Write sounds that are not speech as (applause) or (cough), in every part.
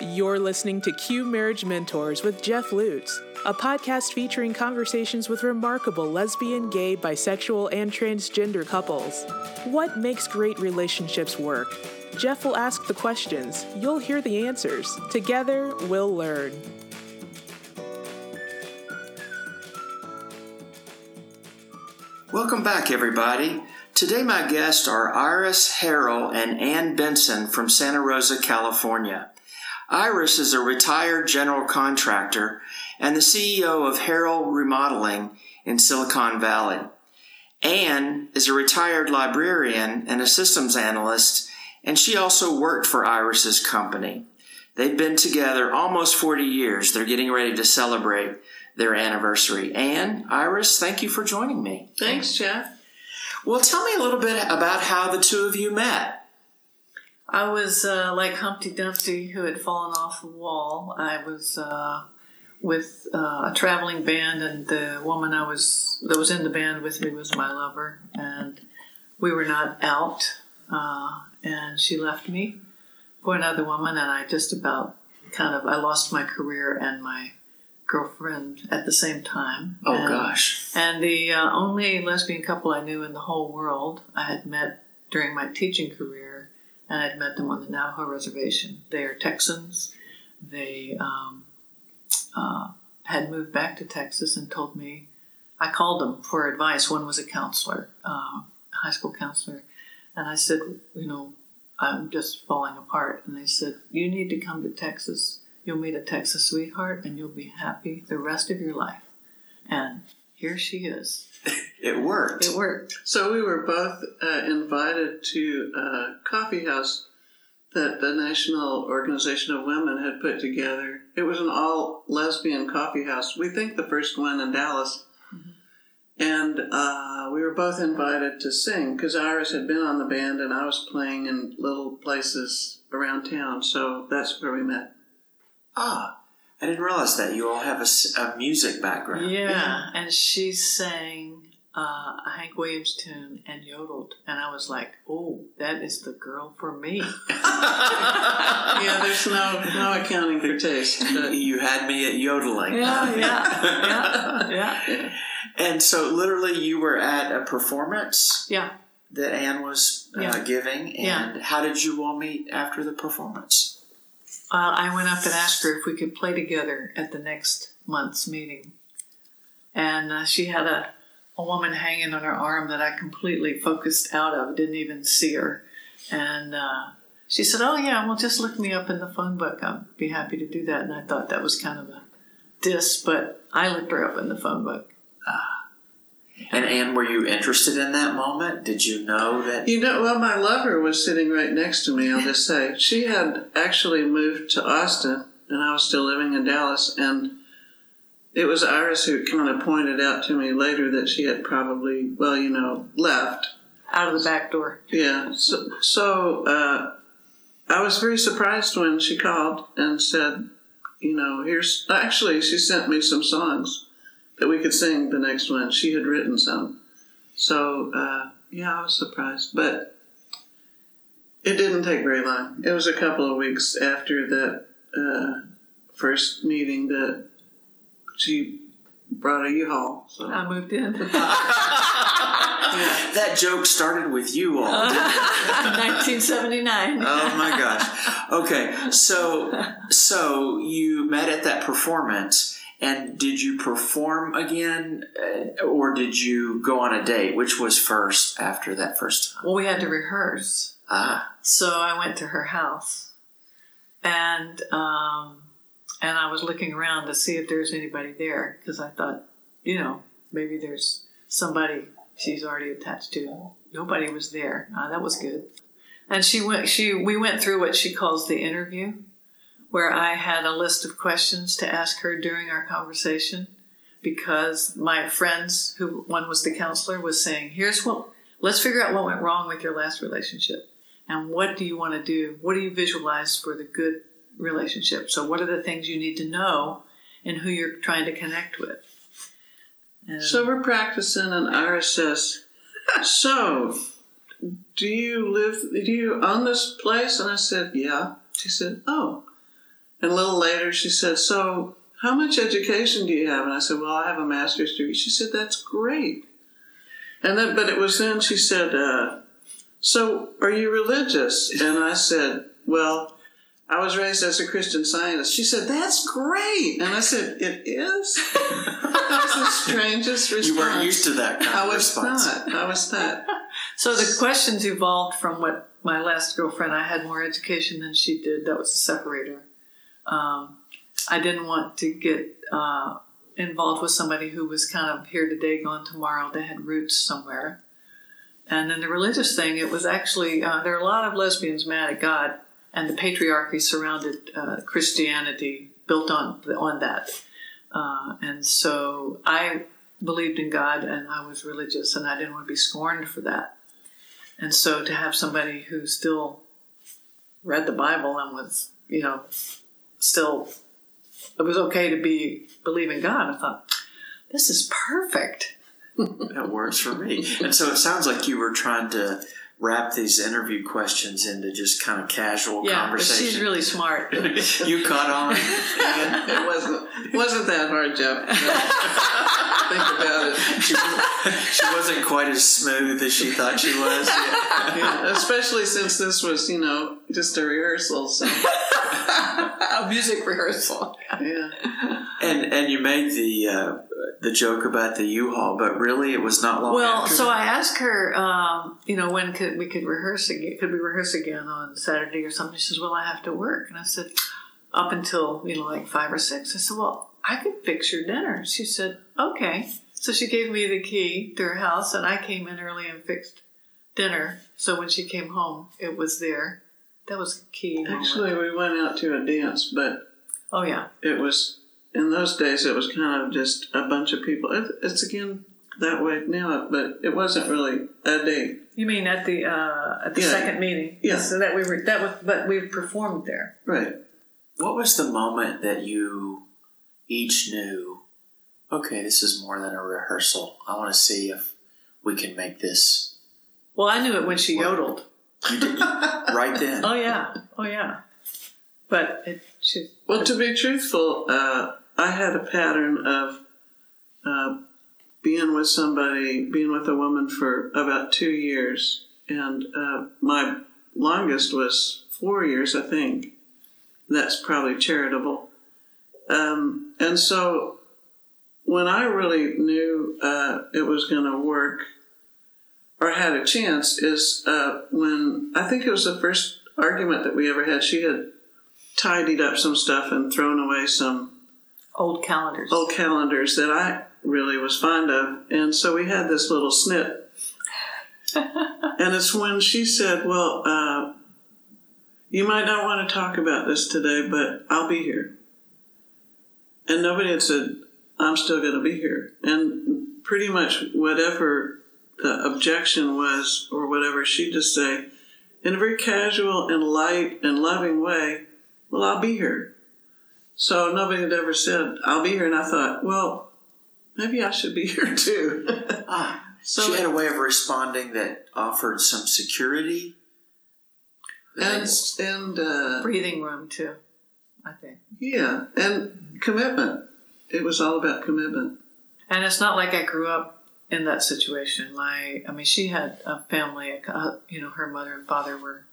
You're listening to Q Marriage Mentors with Jeff Lutz, a podcast featuring conversations with remarkable lesbian, gay, bisexual, and transgender couples. What makes great relationships work? Jeff will ask the questions. You'll hear the answers. Together, we'll learn. Welcome back, everybody. Today, my guests are Iris Harrell and Ann Benson from Santa Rosa, California. Iris is a retired general contractor and the CEO of Harrell Remodeling in Silicon Valley. Ann is a retired librarian and a systems analyst, and she also worked for Iris's company. They've been together almost 40 years. They're getting ready to celebrate their anniversary. Ann, Iris, thank you for joining me. Thanks, Jeff. Well, tell me a little bit about how the two of you met. I was uh, like Humpty Dumpty who had fallen off the wall. I was uh, with uh, a traveling band, and the woman I was that was in the band with me was my lover, and we were not out. Uh, and she left me for another woman, and I just about kind of I lost my career and my girlfriend at the same time. Oh and, gosh! And the uh, only lesbian couple I knew in the whole world I had met during my teaching career and I'd met them on the Navajo reservation. They are Texans. They um, uh, had moved back to Texas and told me. I called them for advice. One was a counselor, uh, high school counselor, and I said, you know, I'm just falling apart. And they said, you need to come to Texas. You'll meet a Texas sweetheart, and you'll be happy the rest of your life. And here she is. It worked. It worked. So we were both uh, invited to a coffee house that the National Organization of Women had put together. It was an all lesbian coffee house. We think the first one in Dallas. Mm-hmm. And uh, we were both invited to sing because Iris had been on the band and I was playing in little places around town. So that's where we met. Ah, I didn't realize that you all have a, a music background. Yeah, yeah. and she sang uh, a Hank Williams tune and yodeled, and I was like, "Oh, that is the girl for me." (laughs) yeah, there's no no accounting for taste. You had me at yodeling. Yeah, yeah, yeah, (laughs) yeah. And so, literally, you were at a performance. Yeah. That Ann was uh, yeah. giving, and yeah. how did you all meet after the performance? Uh, I went up and asked her if we could play together at the next month's meeting. And uh, she had a, a woman hanging on her arm that I completely focused out of, didn't even see her. And uh, she said, Oh, yeah, well, just look me up in the phone book. I'd be happy to do that. And I thought that was kind of a diss, but I looked her up in the phone book. And Ann, were you interested in that moment? Did you know that? You know, well, my lover was sitting right next to me. I'll just say she had actually moved to Austin, and I was still living in Dallas. And it was Iris who kind of pointed out to me later that she had probably, well, you know, left out of the back door. Yeah. So, so uh, I was very surprised when she called and said, you know, here's actually she sent me some songs that we could sing the next one. She had written some. So, uh, yeah, I was surprised. But it didn't take very long. It was a couple of weeks after that uh, first meeting that she brought a U-Haul. So. I moved in. (laughs) yeah. That joke started with you all. 1979. (laughs) oh my gosh. Okay, so so you met at that performance and did you perform again, uh, or did you go on a date? Which was first after that first time? Well, we had to rehearse. Ah. So I went to her house, and um, and I was looking around to see if there's anybody there because I thought, you know, maybe there's somebody she's already attached to. Nobody was there. Uh, that was good. And she went. She we went through what she calls the interview where I had a list of questions to ask her during our conversation because my friends, who one was the counselor, was saying, "Here's what. Let's figure out what went wrong with your last relationship, and what do you want to do? What do you visualize for the good relationship? So, what are the things you need to know, and who you're trying to connect with?" And so we're practicing, and Iris says, (laughs) "So, do you live? Do you own this place?" And I said, "Yeah." She said, "Oh." And a little later, she said, So, how much education do you have? And I said, Well, I have a master's degree. She said, That's great. And then, but it was then she said, uh, So, are you religious? And I said, Well, I was raised as a Christian scientist. She said, That's great. And I said, It is? that was the strangest response. (laughs) You weren't used to that kind I of was response. not. I was not. (laughs) So the questions evolved from what my last girlfriend, I had more education than she did. That was a separator. Um, I didn't want to get uh, involved with somebody who was kind of here today, gone tomorrow. They had roots somewhere. And then the religious thing, it was actually, uh, there are a lot of lesbians mad at God, and the patriarchy surrounded uh, Christianity, built on, on that. Uh, and so I believed in God and I was religious, and I didn't want to be scorned for that. And so to have somebody who still read the Bible and was, you know, still, it was okay to be believe in God. I thought, this is perfect. (laughs) That works for me. And so it sounds like you were trying to wrap these interview questions into just kind of casual Yeah, conversation. she's really smart. (laughs) you caught on. (laughs) It wasn't wasn't that hard, Jeff. Think about it. she, she wasn't quite as smooth as she thought she was. (laughs) Yeah, especially since this was, you know, just a rehearsal. So (laughs) a music rehearsal. yeah, And and you made the uh, the joke about the U-Haul, but really it was not long Well, after so that. I asked her, um, you know, when could we could rehearse again? Could we rehearse again on Saturday or something? She says, "Well, I have to work," and I said, "Up until you know, like five or six. I said, "Well, I could fix your dinner." She said, "Okay." So she gave me the key to her house, and I came in early and fixed dinner. So when she came home, it was there. That was a key. moment. actually, we went out to a dance, but oh yeah, it was in those days. It was kind of just a bunch of people. It, it's again that way now, but it wasn't really a date. you mean at the uh, at the Yeah. second meeting? Yeah. So that we were that was, but we performed there. Right. What was the moment that you each knew, okay, this is more than a rehearsal. I want to see if we can make this Well, I knew it when she yodeled. you did, (laughs) right then. Oh yeah, oh yeah. But it should. Well, to be truthful, uh, I had a pattern of uh, being with somebody, being with a woman for about two years, and uh, my longest was four years, I think. That's probably charitable. Um, and so when I really knew uh, it was going to work or had a chance is uh, when I think it was the first argument that we ever had. She had tidied up some stuff and thrown away some Old calendars. old calendars that I really was fond of. And so we had this little snip. (laughs) and it's when she said, Well, uh, you might not want to talk about this today, but I'll be here. And nobody had said, I'm still going to be here. And pretty much whatever the objection was or whatever, she'd just say, in a very casual and light and loving way, Well, I'll be here. So nobody had ever said, I'll be here. And I thought, well, maybe I should be (laughs) here too. Ah, so, she had a way of responding that offered some security. and, and uh, Breathing room too. I think. yeah, and commitment. It was all about commitment. And it's not like I grew up in that situation. My, I mean, she had a family. Uh, you know, her mother and father were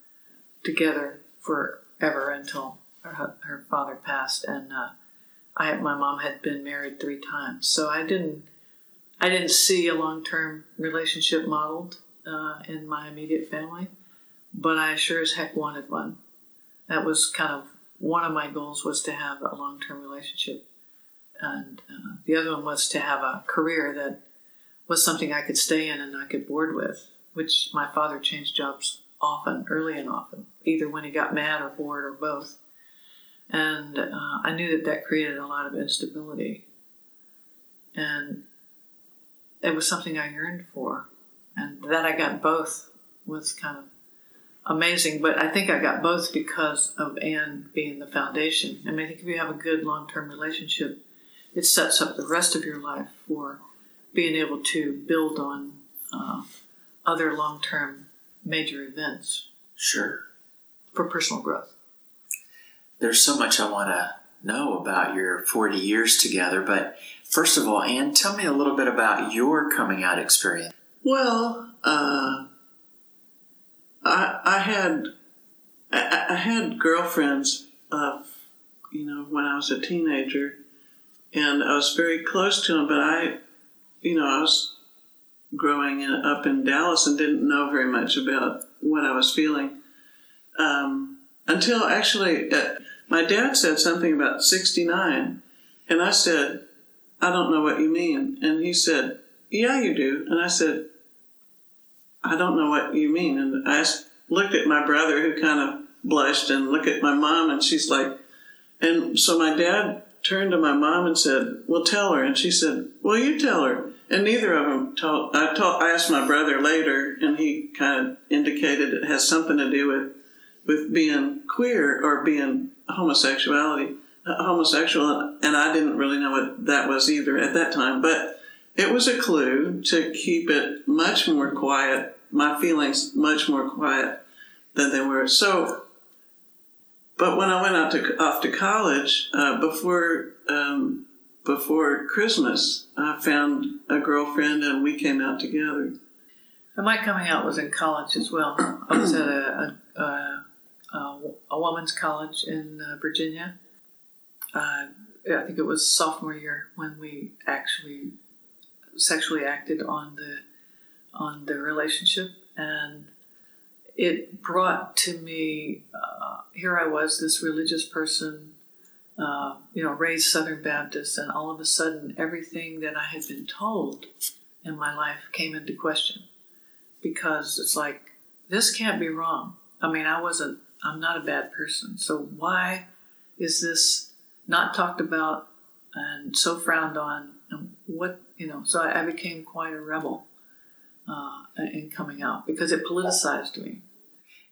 together forever until her, her father passed, and uh, I, my mom had been married three times. So I didn't, I didn't see a long-term relationship modeled uh, in my immediate family, but I sure as heck wanted one. That was kind of one of my goals was to have a long-term relationship and uh, the other one was to have a career that was something I could stay in and not get bored with. Which my father changed jobs often, early and often, either when he got mad or bored or both. And uh, I knew that that created a lot of instability, and it was something I yearned for, and that I got both was kind of amazing. But I think I got both because of Ann being the foundation. I mean, I think if you have a good long term relationship, it sets up the rest of your life for being able to build on uh, other long term major events Sure. for personal growth. there's so much I want to know about your 40 years together. But first of all, Ann, tell me a little bit about your coming out experience. Well, uh, I, I had I, I had girlfriends of you know when I was a teenager, and I was very close to him, But I, you know, I was growing up in Dallas and didn't know very much about what I was feeling um, until actually uh, my dad said something about 69, and I said, I don't know what you mean. And he said, Yeah, you do. And I said, I don't know what you mean. And I looked at my brother, who kind of blushed, and looked at my mom, and she's like, and so my dad turned to my mom and said, Well, tell her. And she said, Well, you tell her. And neither of them told. I, told, I asked my brother later, and he kind of indicated it has something to do with with being queer or being homosexuality, uh, homosexual, and I didn't really know what that was either at that time. But it was a clue to keep it much more quiet. My feelings much more quiet than they were. So, but when I went out to off to college uh, before um, before Christmas, I found a girlfriend and we came out together. And my coming out was in college as well. I was at a, a, a uh, a woman's college in uh, Virginia. Uh, I think it was sophomore year when we actually sexually acted on the on the relationship, and it brought to me. Uh, here I was, this religious person, uh, you know, raised Southern Baptist, and all of a sudden, everything that I had been told in my life came into question because it's like this can't be wrong. I mean, I wasn't I'm not a bad person. So why is this not talked about and so frowned on? And what, you know, so I, I became quite a rebel uh, in coming out because it politicized me.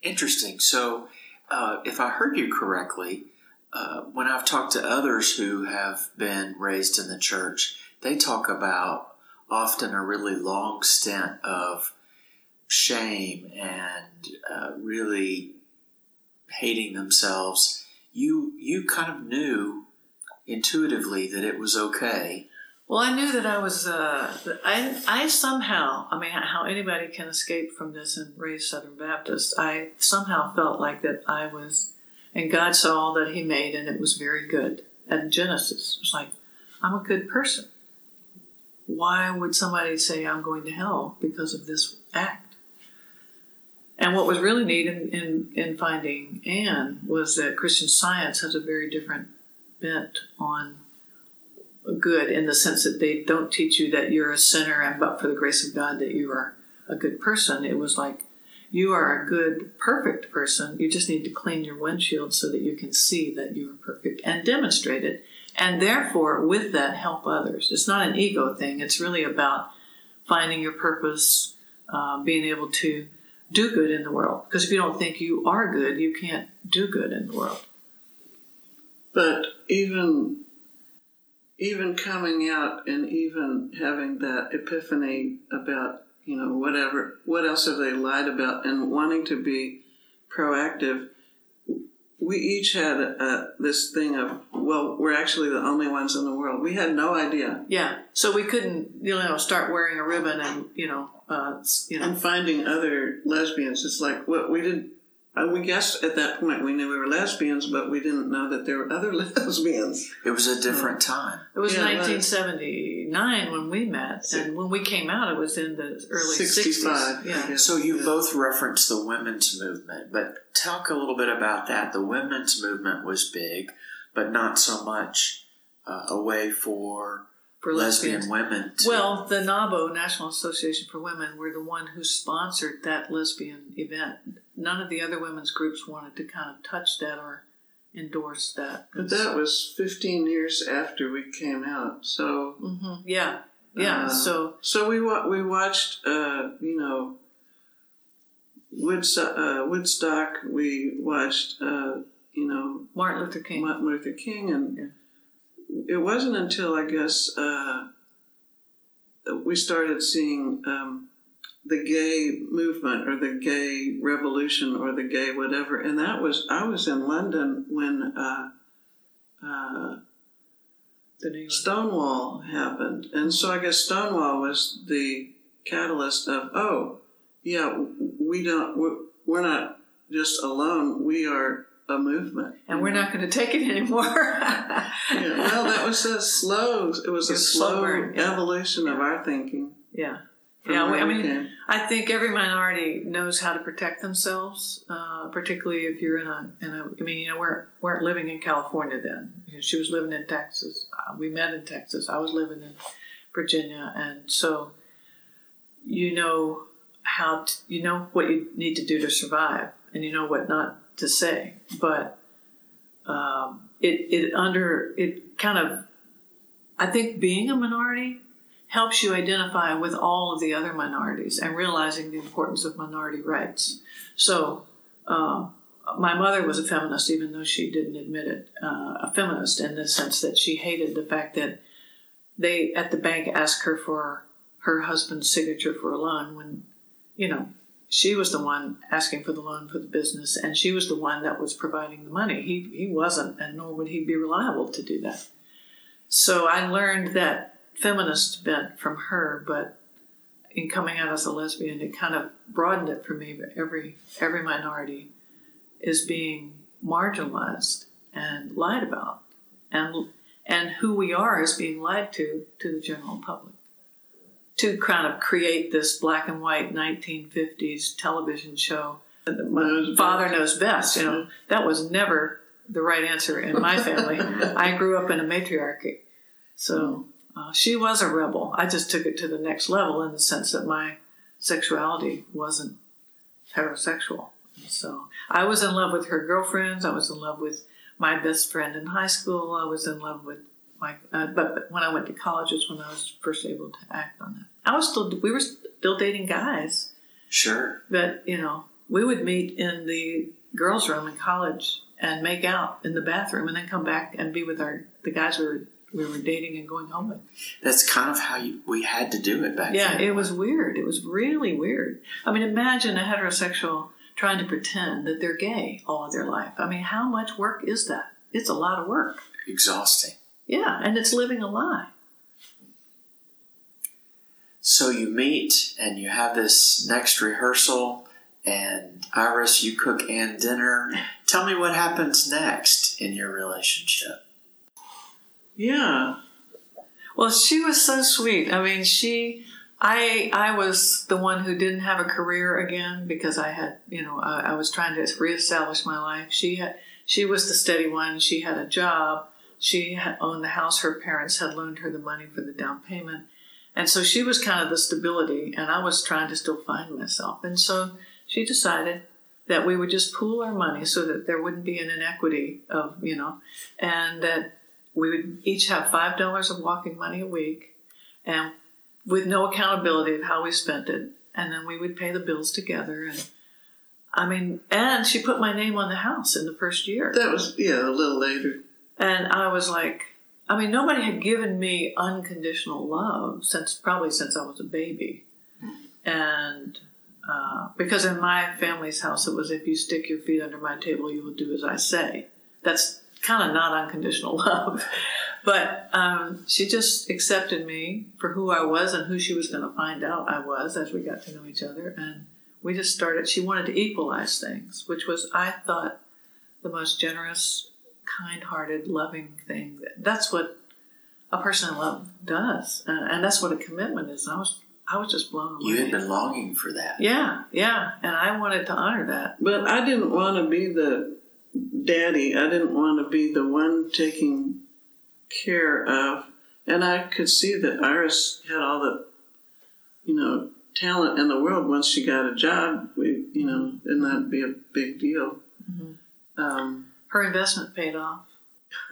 Interesting. So uh, if I heard you correctly, uh, when I've talked to others who have been raised in the church, they talk about often a really long stint of shame and uh, really hating themselves, you you kind of knew intuitively that it was okay. Well, I knew that I was. Uh, I I somehow. I mean, how anybody can escape from this and raise Southern Baptist? I somehow felt like that I was, and God saw all that He made, and it was very good. And Genesis was like, I'm a good person. Why would somebody say I'm going to hell because of this act? And what was really neat in, in, in finding Ann was that Christian science has a very different bent on good in the sense that they don't teach you that you're a sinner and but for the grace of God that you are a good person. It was like you are a good, perfect person. You just need to clean your windshield so that you can see that you are perfect and demonstrate it. And therefore, with that, help others. It's not an ego thing. It's really about finding your purpose, uh, being able to do good in the world. Because if you don't think you are good, you can't do good in the world. But even even coming out and even having that epiphany about you know whatever what else have they lied about and wanting to be proactive we each had a, this thing of well we're actually the only ones in the world. We had no idea. Yeah. So we couldn't you know start wearing a ribbon and you know uh, you know. And finding other lesbians. It's like what we did uh, we guessed at that point we knew we were lesbians, but we didn't know that there were other (laughs) lesbians. It was a different time. It was yeah, 1979 when we met, and when we came out, it was in the early 65, 60s. Yeah. So you yeah. both referenced the women's movement, but talk a little bit about that. The women's movement was big, but not so much uh, a way for for lesbian lesbians. women. To... Well, the NABO, National Association for Women, were the one who sponsored that lesbian event. None of the other women's groups wanted to kind of touch that or endorse that. But that was 15 years after we came out, so mm-hmm. yeah, yeah. Uh, so so we we watched, uh, you know. Woodstock, uh, Woodstock, we watched, uh, you know, Martin Luther King. Martin Luther King, and yeah it wasn't until I guess uh, we started seeing um, the gay movement or the gay revolution or the gay whatever. And that was, I was in London when uh, uh, The New Stonewall happened. And so I guess Stonewall was the catalyst of, oh, yeah, we don't, we're, we're not just alone, we are a movement. and we're not going to take it anymore. (laughs) Yeah, well, that was a slow, it was a It was slow slow yeah. evolution of our thinking. yeah. Yeah, I mean. I think every minority knows how to protect themselves, uh, particularly if you're in a, in a. I mean, you know, we're weren't living in California then. You know, she was living in Texas. Uh, we met in Texas. I was living in Virginia, and so you know how to, you know what you need to do to survive, and you know what not to say. But um, it it under it kind of. I think being a minority helps you identify with all of the other minorities and realizing the importance of minority rights. So, uh, my mother was a feminist, even though she didn't admit it. Uh, a feminist in the sense that she hated the fact that they at the bank asked her for her husband's signature for a loan when, you know, she was the one asking for the loan for the business, and she was the one that was providing the money. He he wasn't, and nor would he be reliable to do that. So I learned that feminist bent from her, but in coming out as a lesbian, it kind of broadened it for me. But every every minority is being marginalized and lied about, and and who we are is being lied to to the general public. To kind of create this black and white 1950s television show, Knows father best. knows best. You know that was never the right answer in my family. (laughs) I grew up in a matriarchy, so uh, she was a rebel. I just took it to the next level in the sense that my sexuality wasn't heterosexual. So I was in love with her girlfriends. I was in love with my best friend in high school. I was in love with my. Uh, but, but when I went to college is when I was first able to act on that. I was still. We were still dating guys, Sure. but you know we would meet in the girls' room in college and make out in the bathroom, and then come back and be with our the guys we were we were dating and going home with. That's kind of how you, we had to do it back Yeah, then. Yeah, it was weird. It was really weird. I mean, imagine a heterosexual trying to pretend that they're gay all of their life. I mean, how much work is that? It's a lot of work. exhausting. Yeah, and it's living a lie. So you meet and you have this next rehearsal, and Iris, you cook Ann dinner. Tell me what happens next in your relationship. Yeah. Well, she was so sweet. I mean, she, I, I was the one who didn't have a career again because I had, you know, I, I was trying to reestablish my life. She had, she was the steady one. She had a job. She owned the house. Her parents had loaned her the money for the down payment, and so she was kind of the stability. And I was trying to still find myself. And so she decided that we would just pool our money so that there wouldn't be an inequity of, you know, and that we would each have five dollars of walking money a week and with no accountability of how we spent it. And then we would pay the bills together. And i mean and she put my name on the house in the first year. That was, yeah, a little later. and i was like i mean nobody had given me unconditional love since probably since i was a baby. And uh, because in my family's house it was if you stick your feet under my table you will do as i say. That's kind of not unconditional (laughs) love. But um, she just accepted me for who i was and who she was going to find out i was as we got to know each other. And we just started she wanted to equalize things which was i thought the most generous kind-hearted loving thing that's what a person in love does. And, and that's what a commitment is. I was i was just blown away. You had been longing for that. yeah yeah. And i wanted to honor that. But I didn't want to be the daddy. I didn't want to be the one taking care of. And I could see that Iris had all the, you know, talent in the world. Once she got a job, we, you know, and that'd be a big deal. Um, her investment paid off (laughs)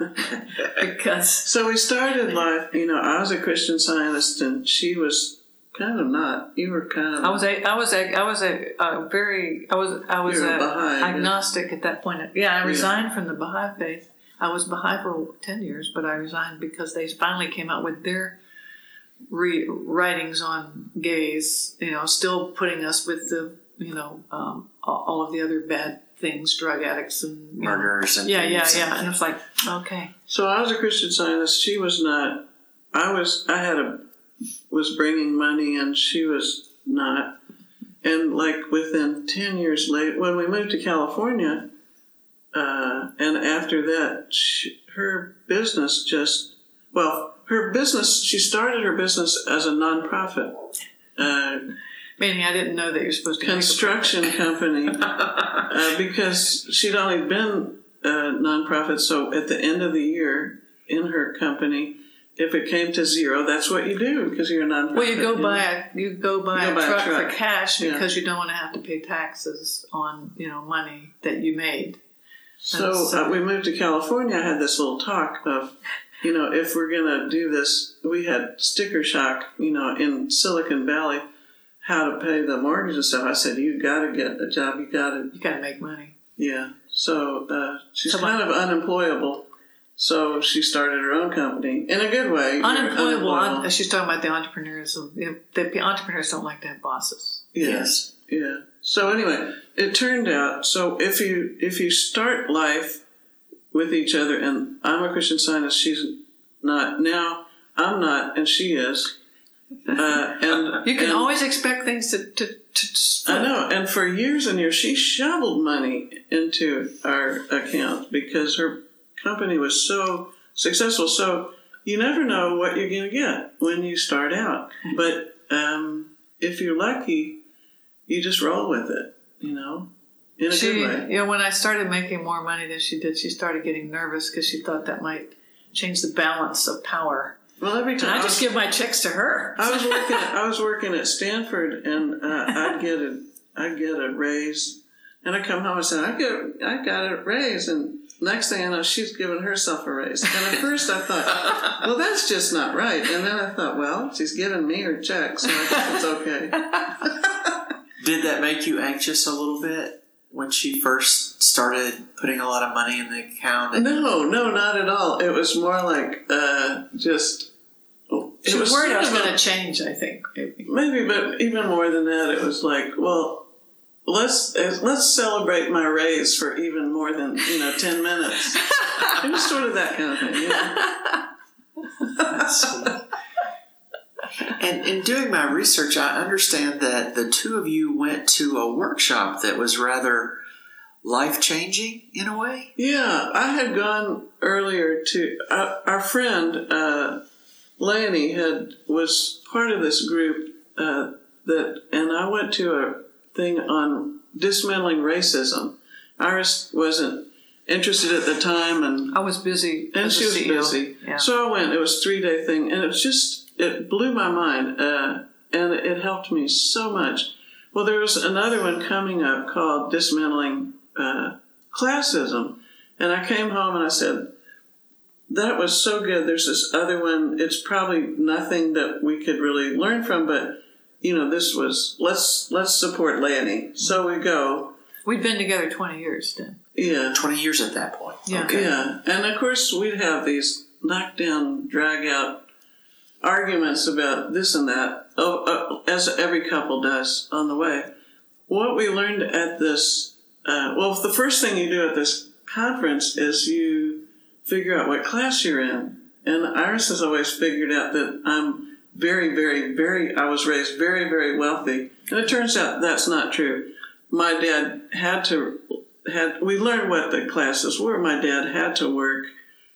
because (laughs) so we started life. You know, I was a Christian Scientist, and she was kind of not. You were kind of. I was a I was a I was a, a very I was I was a Baha'i, yeah. agnostic at that point. Yeah, I resigned from the Baha'i faith. I was Baha'i for ten years, but I resigned because they finally came out with their re- writings on gays, you know, still putting us with the, you know, um, all all of the other bad things, drug addicts and you know. Murderers and Yeah, yeah, things. yeah. And it's like, okay. So I was a Christian Scientist. She was not. I was. I had a was bringing money, and she was not. And like within ten years late, when we moved to California, uh, and after that, she, her business just well, her business. She started her business as a nonprofit. Uh, Meaning I didn't know that you're supposed to construction company (laughs) uh, because she'd only been a nonprofit. So at the end of the year in her company, if it came to zero, that's what you do because you're nonprofit. Well, you go buy a you go buy, You go a, buy a truck truck. for cash Yeah. because you don't want to have to pay taxes on you know money that you made. So That's, uh, we moved to California. I had this little talk of, you know, if we're gonna do this, we had sticker shock, you know, in Silicon Valley, how to pay the mortgage and stuff. I said, you got to get a job. You got to You got to make money. Yeah. So uh, she's So kind of unemployable. So she started her own company in a good way. Unemployable. unemployable. un- she's talking about the entrepreneurs. The, entrepreneurs don't like to have bosses. Yes. Yeah. So anyway, it turned out. So if you if you start life with each other, and I'm a Christian Scientist, she's not. Now I'm not, and she is. Uh, (laughs) and You can and- always expect things to to. to I know, and for years and years, she shoveled money into our account because her company was so successful. So you never know what you're going to get when you start out. But um, if you're lucky, you just roll with it, you know, in a She, good way. you know, when I started making more money than she did, she started getting nervous because she thought that might change the balance of power. Well, every And time I I just was, give my checks to her. I was working, I was working at Stanford, and uh, I'd get a, I'd get a raise, and I come home and say, I get, I got a raise, and next thing I know, she's giving herself a raise. And at first, I thought, well, that's just not right. And then I thought, well, she's giving me her check, so I think it's okay. (laughs) Did that make you anxious a little bit when she first started putting a lot of money in the account? No, no, not at all. It was more like uh, just. It She was worried I was going a- to change. I think maybe. Maybe, but even more than that, it was like, well, let's uh, let's celebrate my raise for even more than you know ten minutes. (laughs) it was sort of that kind of thing. You know? And in doing my research, I understand that the two of you went to a workshop that was rather life changing in a way. Yeah, I had gone earlier to uh, our friend uh, Lanny had was part of this group uh, that, and I went to a thing on dismantling racism. Iris wasn't interested at the time, and I was busy. and she was CEO. busy. Yeah. So I went. It was a three day thing, and it was just it blew my mind, uh, and it helped me so much. Well, there was another one coming up called dismantling uh, classism, and I came home and I said. That was so good. There's this other one. It's probably nothing that we could really learn from, but you know, this was let's let's support Lanny. So we go. We'd been together twenty years then. Yeah. 20 years at that point. Yeah. Okay. Yeah, and of course we'd have these knockdown, drag out arguments about this and that, oh, uh, as every couple does on the way. What we learned at this, uh, well, the first thing you do at this conference is you figure out what class you're in. And Iris has always figured out that I'm very, very, very, I was raised very, very wealthy. And it turns out that's not true. My dad had to had we learned what the classes were. My dad had to work.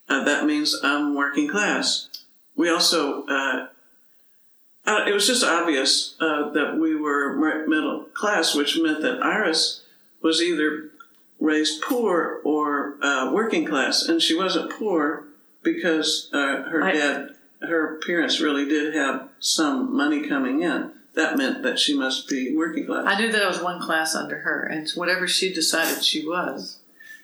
Uh, that means I'm working class. We also uh, it was just obvious uh, that we were middle class, which meant that Iris was either raised poor or uh, working class, and she wasn't poor because uh, her I- dad, her parents really did have some money coming in. That meant that she must be working class. I knew that I was one class under her, and whatever she decided she was,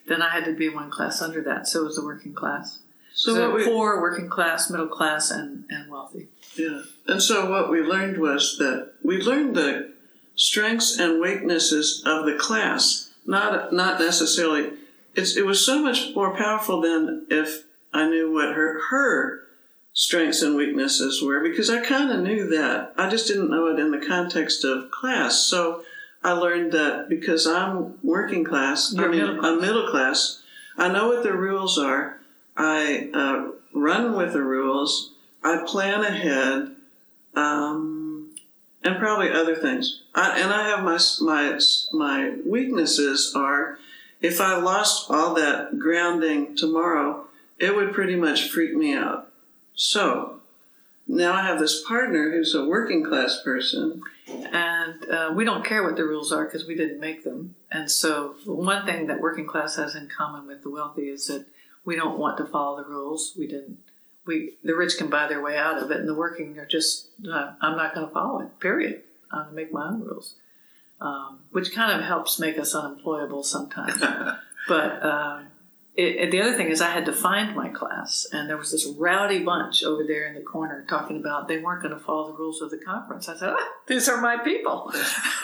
then I had to be one class under that. So it was the working class. so So what we, poor, working class, middle class, and, and wealthy. Yeah. And so what we learned was that we learned the strengths and weaknesses of the class, not not necessarily. It's, it was so much more powerful than if I knew what her her strengths and weaknesses were because I kind of knew that. I just didn't know it in the context of class. So I learned that because I'm working class, You're I mean, middle class. I'm middle class, I know what the rules are. I uh, run with the rules. I plan ahead, um, and probably other things. I, and I have my my my weaknesses are if I lost all that grounding tomorrow, it would pretty much freak me out. So now I have this partner who's a working class person. and uh, we don't care what the rules are because we didn't make them. And so, one thing that working class has in common with the wealthy is that we don't want to follow the rules. We didn't. We the rich can buy their way out of it, and the working are just. Uh, I'm not going to follow it. Period. I'm going to make my own rules, um, which kind of helps make us unemployable sometimes. (laughs) but um, it, the other thing is, I had to find my class, and there was this rowdy bunch over there in the corner talking about they weren't going to follow the rules of the conference. I said, ah, "These are my people," (laughs)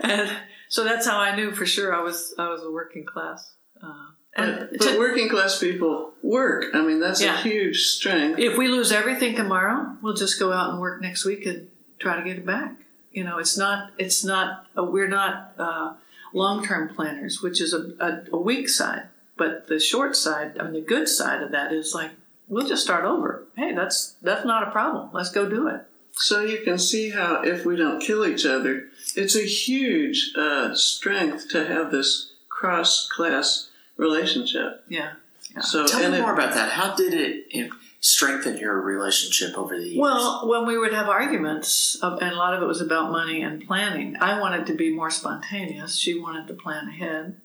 and so that's how I knew for sure I was I was a working class. Uh, and But, to- working class people work. I mean, that's Yeah. a huge strength. if we lose everything tomorrow, we'll just go out and work next week and try to get it back. You know, it's not, it's not, uh, we're not uh, long term planners, which is a, a, a weak side. But the short side, I mean, the good side of that is like, we'll just start over. Hey, that's that's not a problem. Let's go do it. So you can see how if we don't kill each other, it's a huge uh, strength to have this cross class relationship. Yeah. So Tell and me it- more about that. How did it you know, strengthen your relationship over the years? Well, when we would have arguments, and a lot of it was about money and planning, I wanted to be more spontaneous. She wanted to plan ahead,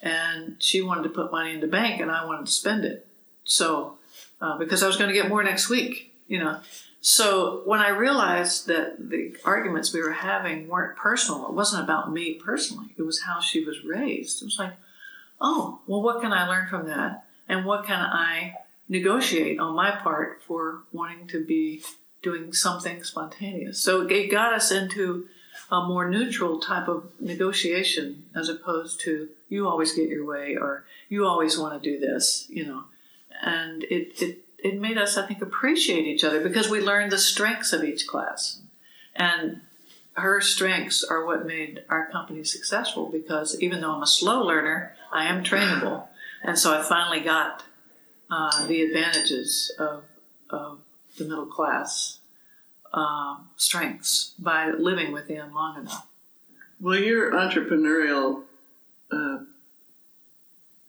and she wanted to put money in the bank, and I wanted to spend it. So, uh, because I was going to get more next week, you know. So when I realized that the arguments we were having weren't personal, it wasn't about me personally. It was how she was raised. It was like, oh, well, what can I learn from that, and what can I negotiate on my part for wanting to be doing something spontaneous. So it got us into a more neutral type of negotiation as opposed to you always get your way or you always want to do this, you know. And it, it, it made us, I think, appreciate each other because we learned the strengths of each class. And her strengths are what made our company successful because even though I'm a slow learner, I am trainable. And so I finally got uh, the advantages of, of the middle class um, strengths by living within long enough. well, your entrepreneurial uh,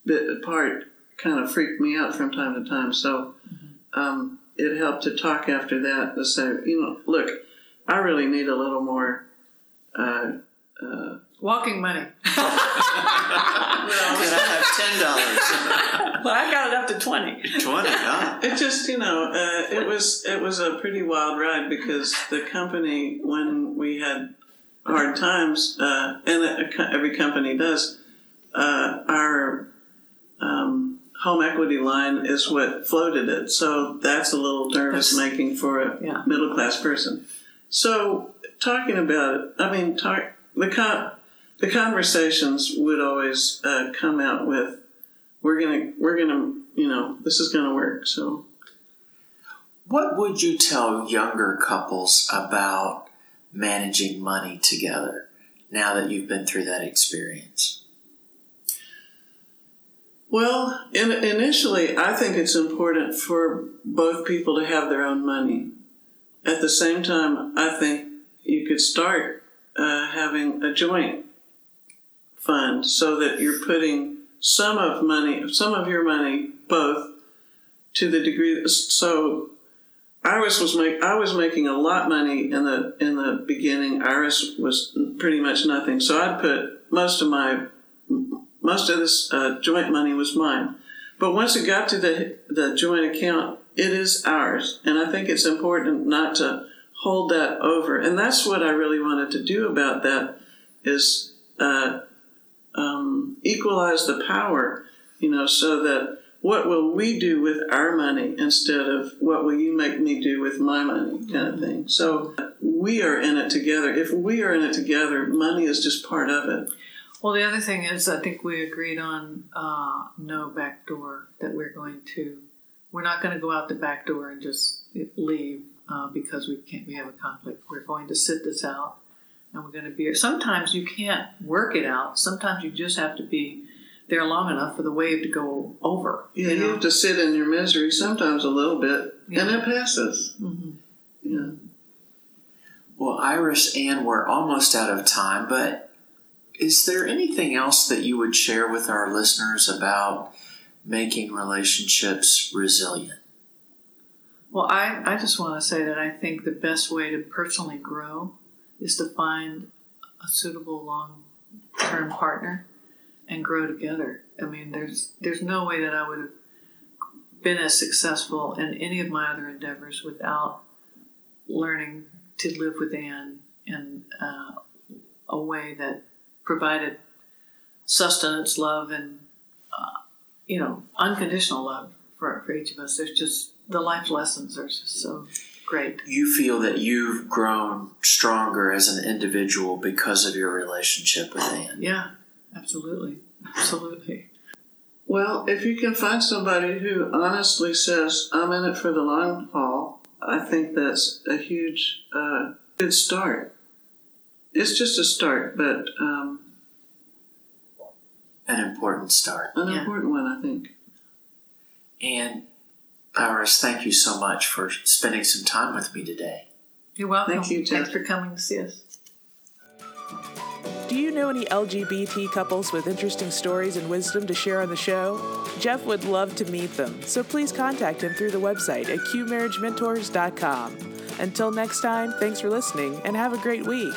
bit part kind of freaked me out from time to time. So um, it helped to talk after that to say, you know, look, I really need a little more. Uh, uh, Walking money. (laughs) Can I have ten dollars? well, I got it up to 20. Twenty? Huh? It just, you know, uh, it was it was a pretty wild ride because the company, when we had hard times, uh, and a, every company does, uh, our um, home equity line is what floated it. So that's a little nervous That's- making for a Yeah. middle class person. So talking about it, I mean, talk the con- the conversations would always uh, come out with, "We're gonna, we're gonna, you know, this is gonna work." So. What would you tell younger couples about managing money together now that you've been through that experience? Well, in, initially, I think it's important for both people to have their own money. At the same time, I think you could start uh, having a joint fund so that you're putting some of money, some of your money, both to the degree. So, Iris was make I was making a lot money in the in the beginning. Iris was pretty much nothing. So I'd put most of my most of this uh, joint money was mine. But once it got to the the joint account, it is ours, and I think it's important not to hold that over. And that's what I really wanted to do about that is uh, um, equalize the power, you know, so that what will we do with our money instead of what will you make me do with my money, kind of thing. So we are in it together. If we are in it together, money is just part of it. Well, the other thing is, I think we agreed on uh, no backdoor, that we're going to we're not going to go out the back door and just leave uh, because we can't. We have a conflict. We're going to sit this out, and we're going to be. Sometimes you can't work it out. Sometimes you just have to be there long enough for the wave to go over. Yeah, you, know? you have to sit in your misery sometimes a little bit, yeah. and it passes. Mm-hmm. Yeah. Well, Iris Ann, we're almost out of time, but is there anything else that you would share with our listeners about making relationships resilient? Well, I, I just want to say that I think the best way to personally grow is to find a suitable long term partner and grow together. I mean, there's there's no way that I would have been as successful in any of my other endeavors without learning to live with Ann in uh, a way that provided sustenance, love, and uh, you know, unconditional love for, for each of us. There's just the life lessons are just so great. You feel that you've grown stronger as an individual because of your relationship with Ann. Yeah, absolutely. Absolutely. Well, if you can find somebody who honestly says, I'm in it for the long haul, I think that's a huge, uh, good start. It's just a start, but um, an important start. An yeah. important one, I think. And Iris, thank you so much for spending some time with me today. You're welcome. Thank you, Jeff. Thanks for coming to see us. Do you know any LGBT couples with interesting stories and wisdom to share on the show? Jeff would love to meet them, so please contact him through the website at qmarriagementors.com. Until next time, thanks for listening and have a great week.